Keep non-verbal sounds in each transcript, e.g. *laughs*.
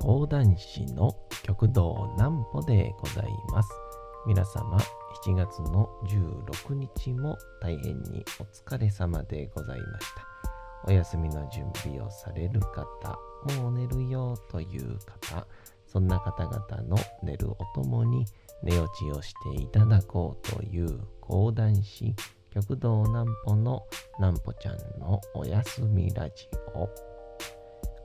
講談師の極道南歩でございます。皆様、7月の16日も大変にお疲れ様でございました。お休みの準備をされる方、もう寝るよという方、そんな方々の寝るおともに寝落ちをしていただこうという講談師、極道南歩の南歩ちゃんのおやすみラジオ。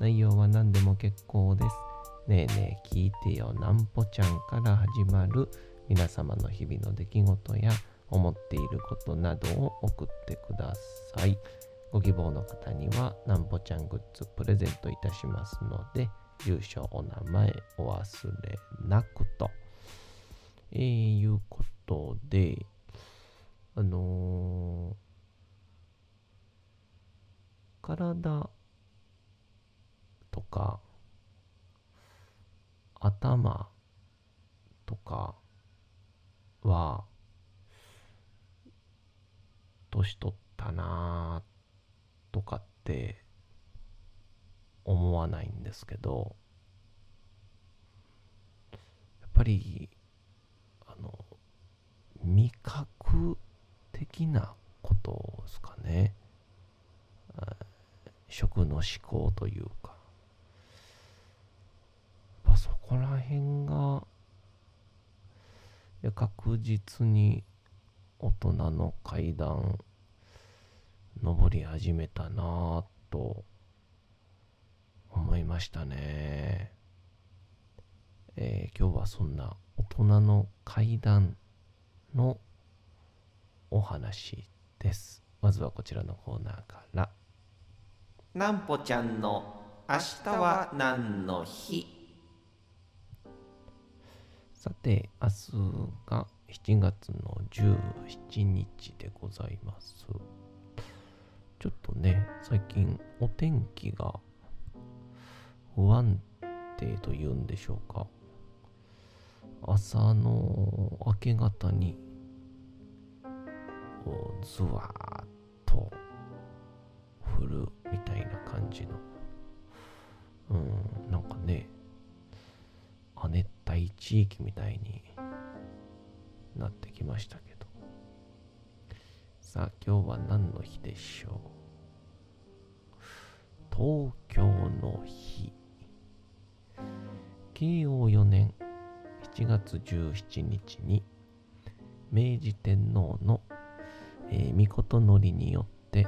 内容は何でも結構です。ねえねえ聞いてよなんぽちゃんから始まる皆様の日々の出来事や思っていることなどを送ってください。ご希望の方にはなんぽちゃんグッズプレゼントいたしますので、住所、お名前お忘れなくと。えー、いうことで、あのー、体か頭とかは年取ったなとかって思わないんですけどやっぱりあの味覚的なことですかね。食の思考というか。そこら辺が確実に大人の階段登り始めたなぁと思いましたね、えー、今日はそんな大人の階段のお話です。まずはこちらのコーナーから。なんぽちゃんの明日は何の日？さて、明日が7月の17日でございます。ちょっとね、最近お天気が不安定というんでしょうか。朝の明け方にこう、ズワーッと降るみたいな感じの、うん、なんかね、亜熱帯地域みたいになってきましたけど。さあ今日は何の日でしょう？東京の日。慶応4年7月17日に明治天皇の、えー、御事のりによって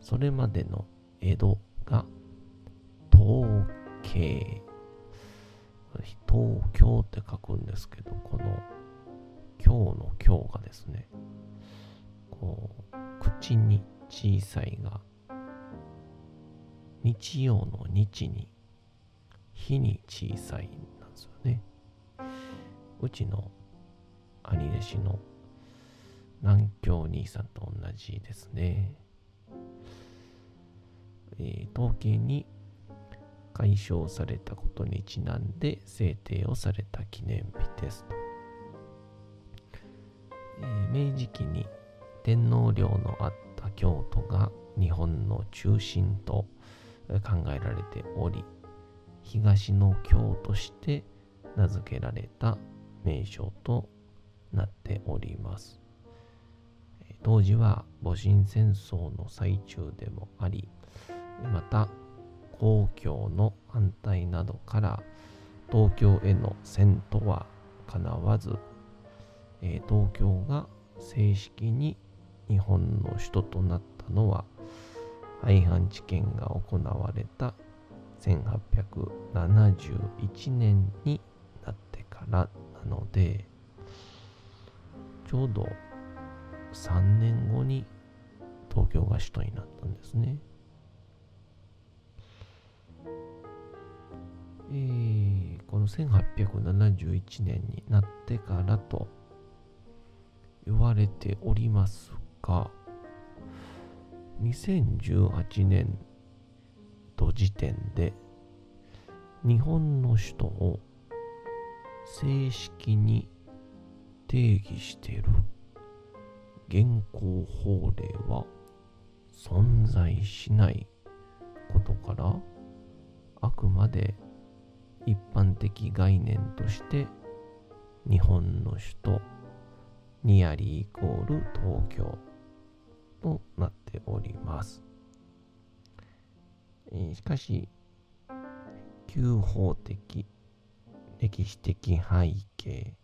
それまでの江戸が統計東京って書くんですけど、この今日の今日がですね、こう、口に小さいが、日曜の日に、日に小さいなんですよね。うちの兄弟子の南京兄さんと同じですね。えー、統計に解消されたことにちなんで制定をされた記念日ですと。えー、明治期に天皇陵のあった京都が日本の中心と考えられており、東の京として名付けられた名称となっております。当時は戊辰戦争の最中でもあり、また公共の反対などから東京への遷都はかなわず、えー、東京が正式に日本の首都となったのは廃藩置県が行われた1871年になってからなのでちょうど3年後に東京が首都になったんですね。えー、ここの1871年になってからと言われておりますが、2018年度時点で日本の首都を正式に定義している現行法令は存在しないことからあくまで一般的概念として日本の首都ニアリーイコール東京となっております。しかし、旧法的、歴史的背景、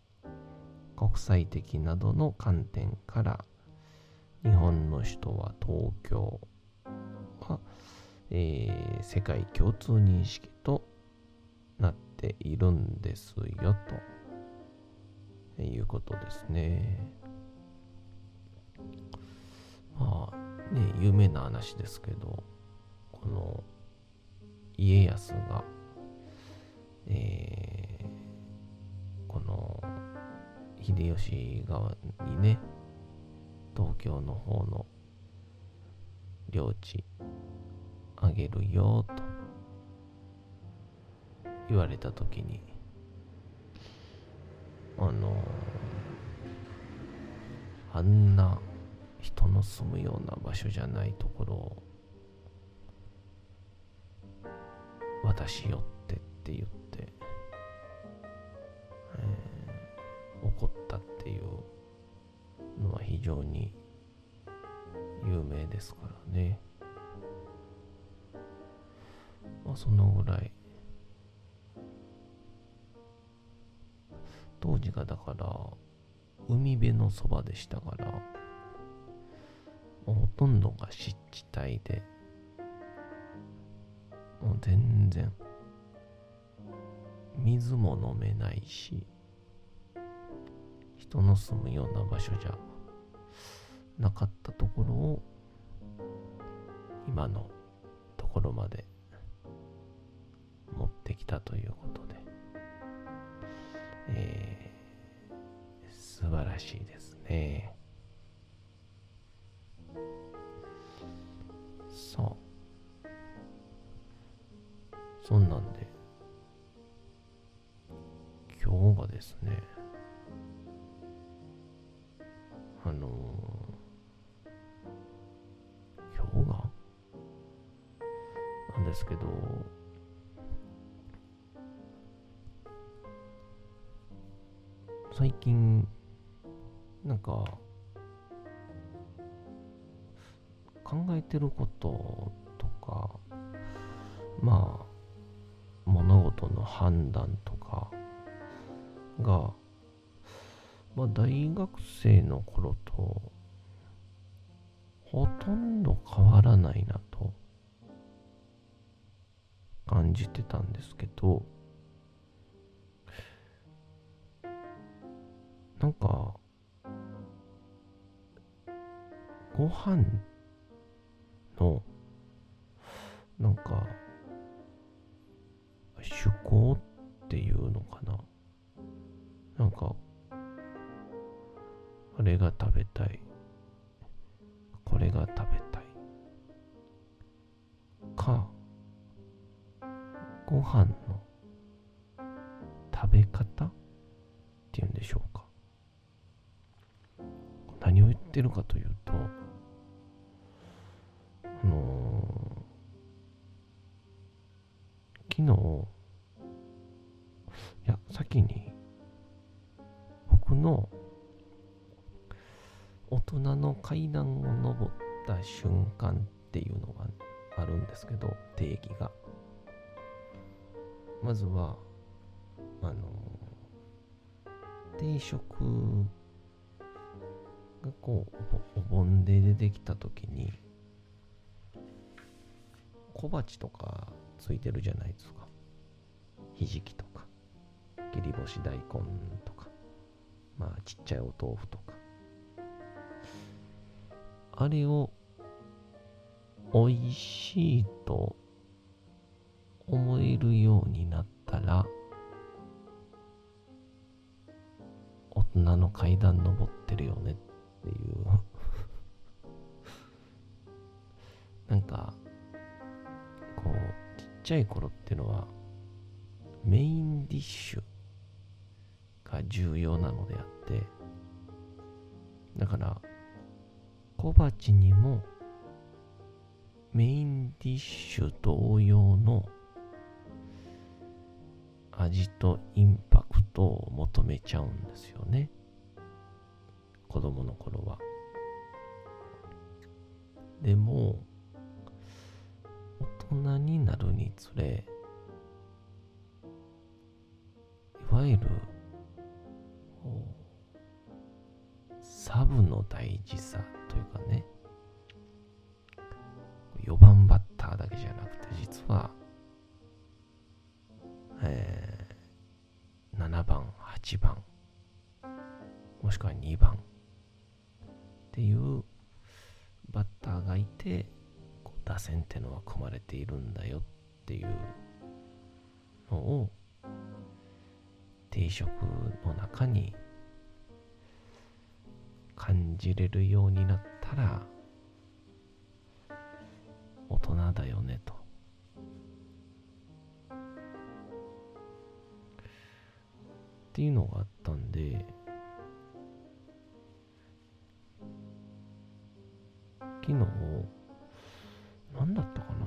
国際的などの観点から日本の首都は東京は、えー、世界共通認識とているんですよということですね。まあね、有名な話ですけど、この家康が、えー、この秀吉側にね、東京の方の領地あげるよと言われた時にあのあんな人の住むような場所じゃないところを私よってって言って、えー、怒ったっていうのは非常に有名ですからね。まあそのぐらい当時がだから海辺のそばでしたからほとんどが湿地帯でもう全然水も飲めないし人の住むような場所じゃなかったところを今のところまで持ってきたということで、えー、素晴らしいですね。さあ、そんなんで、今日がですね、最近、なんか、考えてることとかまあ物事の判断とかが、まあ、大学生の頃とほとんど変わらないなと感じてたんですけどなんかご飯のなんか趣向っていうのかな。なんかあれが食べたい。これが食べたい。かご飯の食べ方言ってるかというとあのー、昨日、いや、先に、僕の大人の階段を登った瞬間っていうのがあるんですけど、定義が。まずは、あのー、定食こうお盆で出てきた時に小鉢とかついてるじゃないですか。ひじきとか、切り干し大根とか、まあちっちゃいお豆腐とか。あれを美味しいと思えるようになったら、女の階段登ってるよねってていう *laughs* なんかこうちっちゃい頃っていうのはメインディッシュが重要なのであってだから小鉢にもメインディッシュ同様の味とインパクトを求めちゃうんですよね。子供の頃は。でも大人になるにつれいわゆるサブの大事さというかね4番バッターだけじゃなくて実は、えー、7番8番もしくは2番っていうバッターがいて打線ってのは組まれているんだよっていうのを定食の中に感じれるようになったら大人だよねと。っていうのがあったんで昨日何だったかな？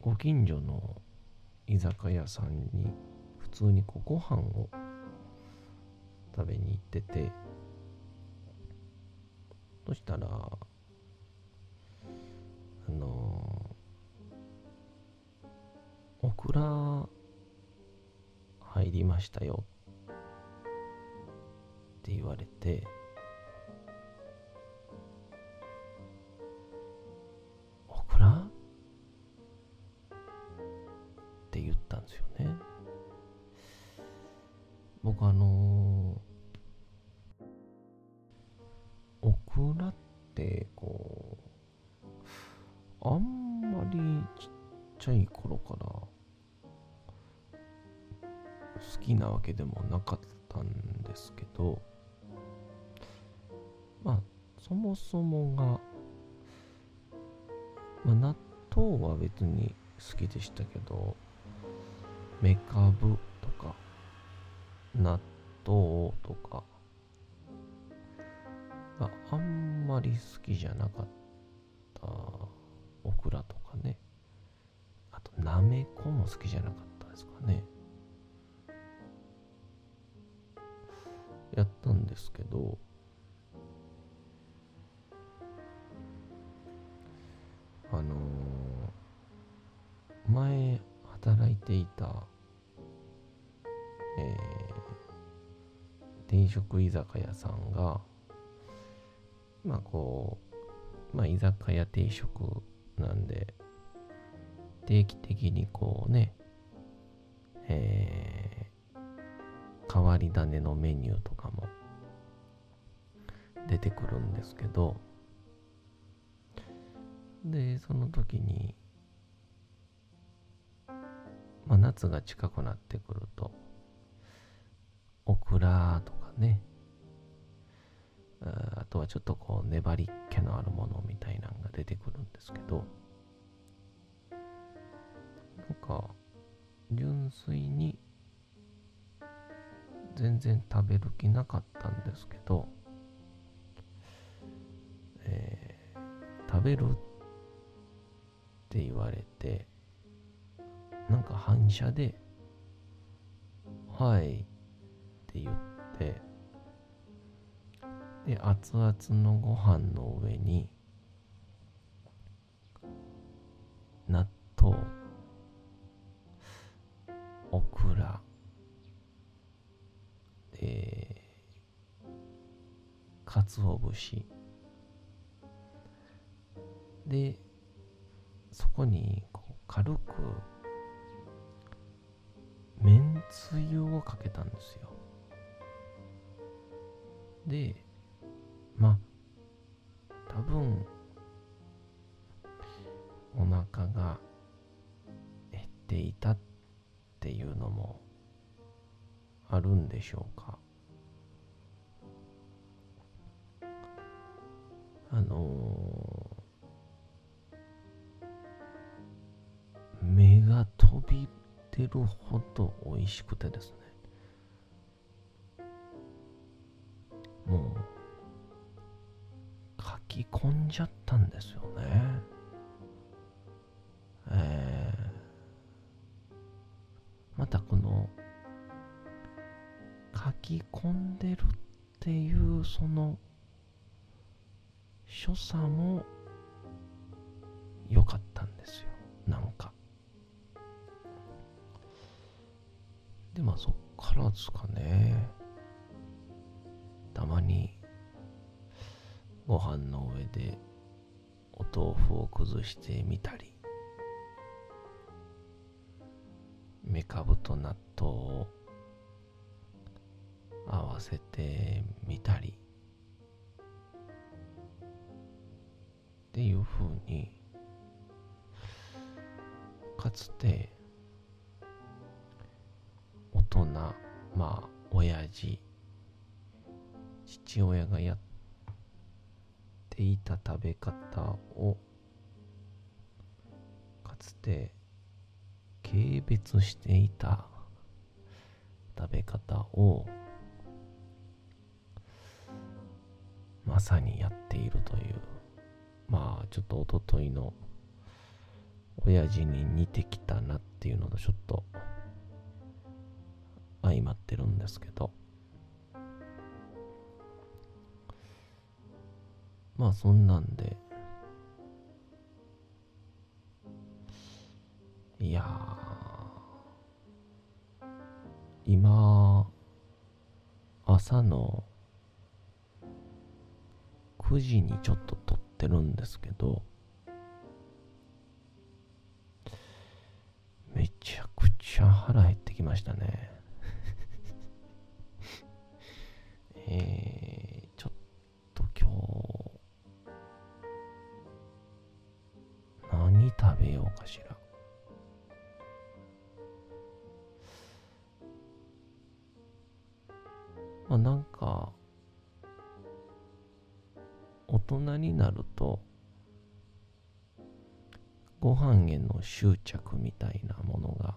ご近所の居酒屋さんに普通にこうご飯を食べに行っててそしたらあのオクラ入りましたよって言われてなわけでもなかったんですけどまあそもそもが、まあ、納豆は別に好きでしたけどメカブとか納豆とかがあんまり好きじゃなかったオクラとかね。あとなめこも好きじゃなかったですかね。やったんですけどあのー前働いていた、えー定食居酒屋さんがまあこうまあ居酒屋定食なんで定期的にこうねえー変わり種のメニューとか出てくるんですけどでその時にまあ夏が近くなってくるとオクラとかねあとはちょっとこう粘りっ気のあるものみたいなのが出てくるんですけどなんか純粋に全然食べる気なかったんですけど、食べるって言われてなんか反射で「はい」って言ってで熱々のご飯の上に納豆オクラえー、かつお節でそこにこう軽くめんつゆをかけたんですよ。でまあ多分お腹が減っていたっていうのもあるんでしょうか。あのび出るほど美味しくてですね。もう、書き込んじゃったんですよね。えーまたこの、書き込んでるっていうその所作もからですかね。たまにご飯の上でお豆腐を崩してみたりめかぶと納豆を合わせてみたりっていうふうにかつてまあ親父父親がやっていた食べ方をかつて軽蔑していた食べ方をまさにやっているという。まあちょっと一昨日の親父に似てきたなっていうのとちょっと相まってるんですけど。まあそんなんで。いや今朝の9時にちょっと撮ってるんですけど。めちゃくちゃ腹減ってきましたね。えー、ちょっと今日何食べようかしら。まあなんか大人になるとご飯への執着みたいなものが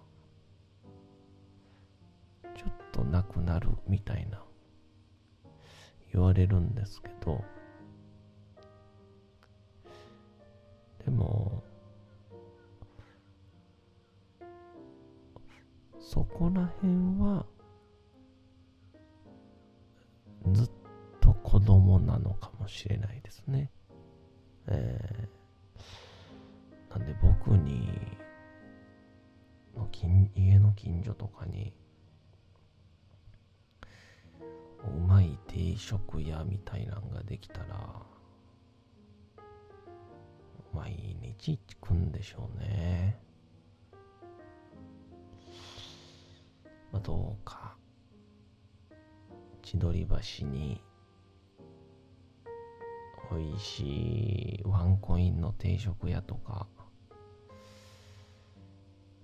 ちょっとなくなるみたいな。言われるんですけどでもそこら辺はずっと子供なのかもしれないですね。えー、なんで僕にの近家の近所とかにうまい定食屋みたいなんができたら毎日行くんでしょうね。まあどうか千鳥橋に美味しいワンコインの定食屋とか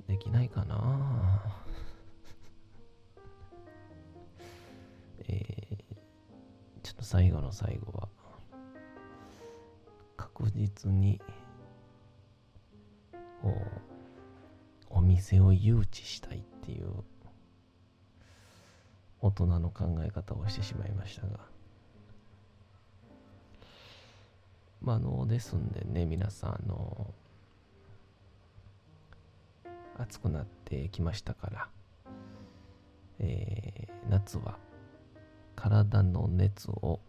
できないかな最後の最後は。確実にお店を誘致したいっていう大人の考え方をしてしまいましたが。まああのですんでね皆さんあの暑くなってきましたから、えー、夏は体の熱を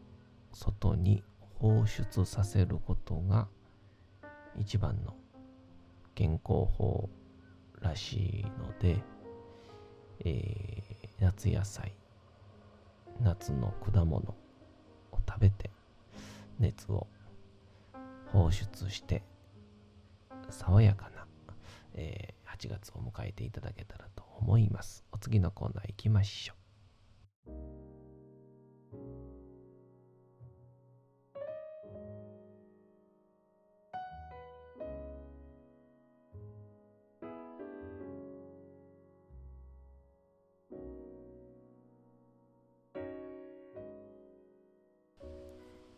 外に放出させることが一番の健康法らしいので、えー、夏野菜夏の果物を食べて熱を放出して爽やかな、えー8月を迎えていただけたらと思います。お次のコーナー行きましょう。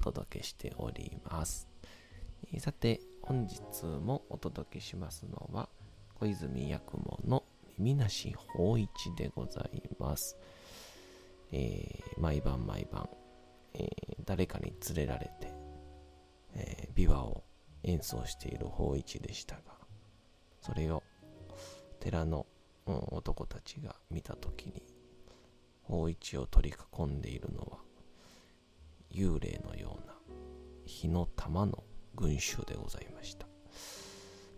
届けしております。さて、本日もお届けしますのは、小泉八雲の耳なし法一でございます。えー、毎晩毎晩、えー、誰かに連れられて、えー、琵琶を演奏している法一でしたが、それを寺の、うん、男たちが見たときに、法一を取り囲んでいるのは、幽霊火の玉の群衆でございました。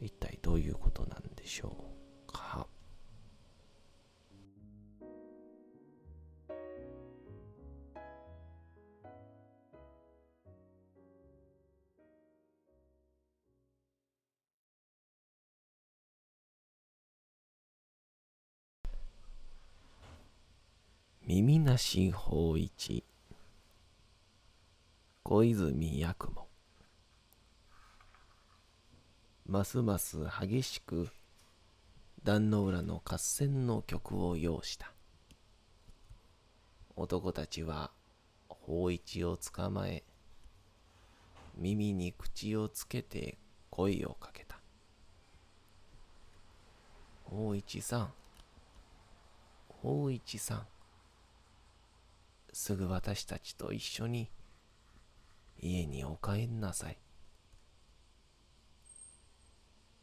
一体どういうことなんでしょうか？耳なし法一小泉八雲。ますます激しく壇の浦の合戦の曲を要した。男たちは法一を捕まえ耳に口をつけて声をかけた。法一さん法一さんすぐ私たちと一緒に家にお帰んなさい。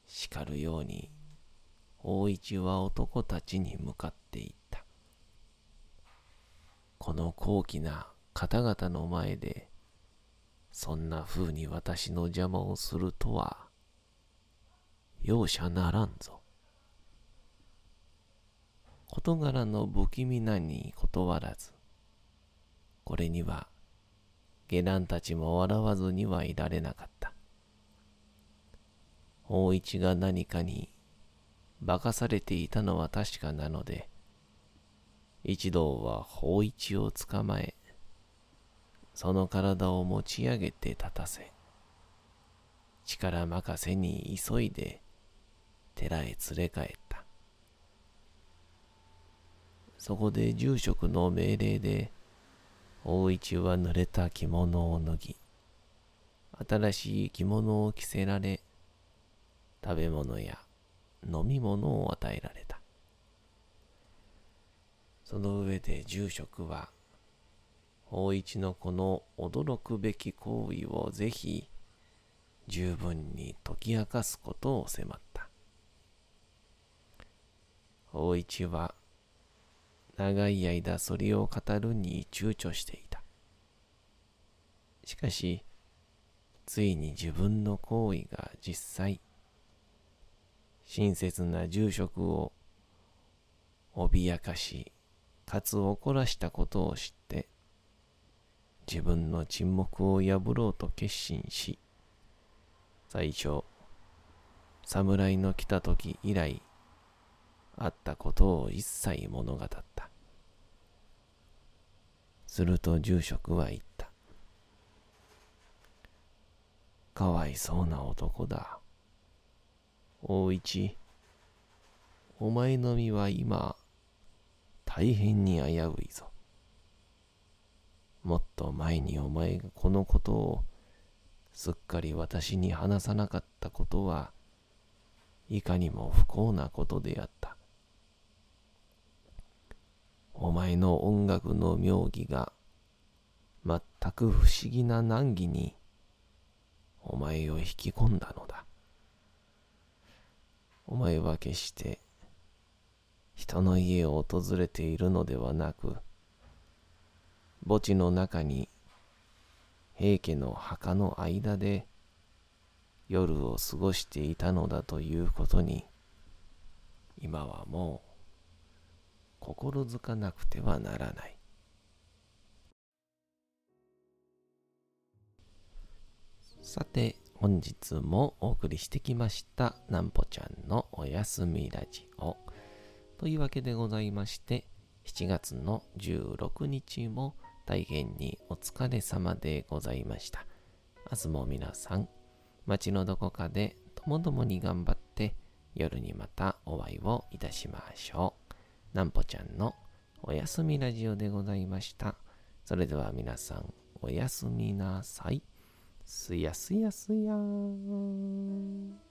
叱るように、大一は男たちに向かっていった。この高貴な方々の前で、そんな風に私の邪魔をするとは、容赦ならんぞ。事柄の不気味なに断らず、これには下男たちも笑わずにはいられなかった。大一が何かに化かされていたのは確かなので、一同は法一を捕まえ、その体を持ち上げて立たせ、力任せに急いで寺へ連れ帰った。そこで住職の命令で、大一は濡れた着物を脱ぎ、新しい着物を着せられ、食べ物や飲み物を与えられた。その上で住職は、大一のこの驚くべき行為をぜひ十分に解き明かすことを迫った。大一は長い間それを語るに躊躇していた。しかし、ついに自分の行為が実際、親切な住職を脅かし、かつ怒らしたことを知って、自分の沈黙を破ろうと決心し、最初、侍の来た時以来、あったことを一切物語った。すると住職は言った。かわいそうな男だ。大一、お前の身は今、大変に危ういぞ。もっと前にお前がこのことをすっかり私に話さなかったことは、いかにも不幸なことであった。お前の音楽の妙義が全く不思議な難儀にお前を引き込んだのだ。お前は決して人の家を訪れているのではなく、墓地の中に平家の墓の間で夜を過ごしていたのだということに、今はもう心づかなくてはならない。さて、本日もお送りしてきました、なんぽちゃんのおやすみラジオ。というわけでございまして、7月の16日も大変にお疲れ様でございました。明日も皆さん、街のどこかでともどもに頑張って、夜にまたお会いをいたしましょう。なんぽちゃんのおやすみラジオでございました。それでは皆さん、おやすみなさい。すやすやすやーん。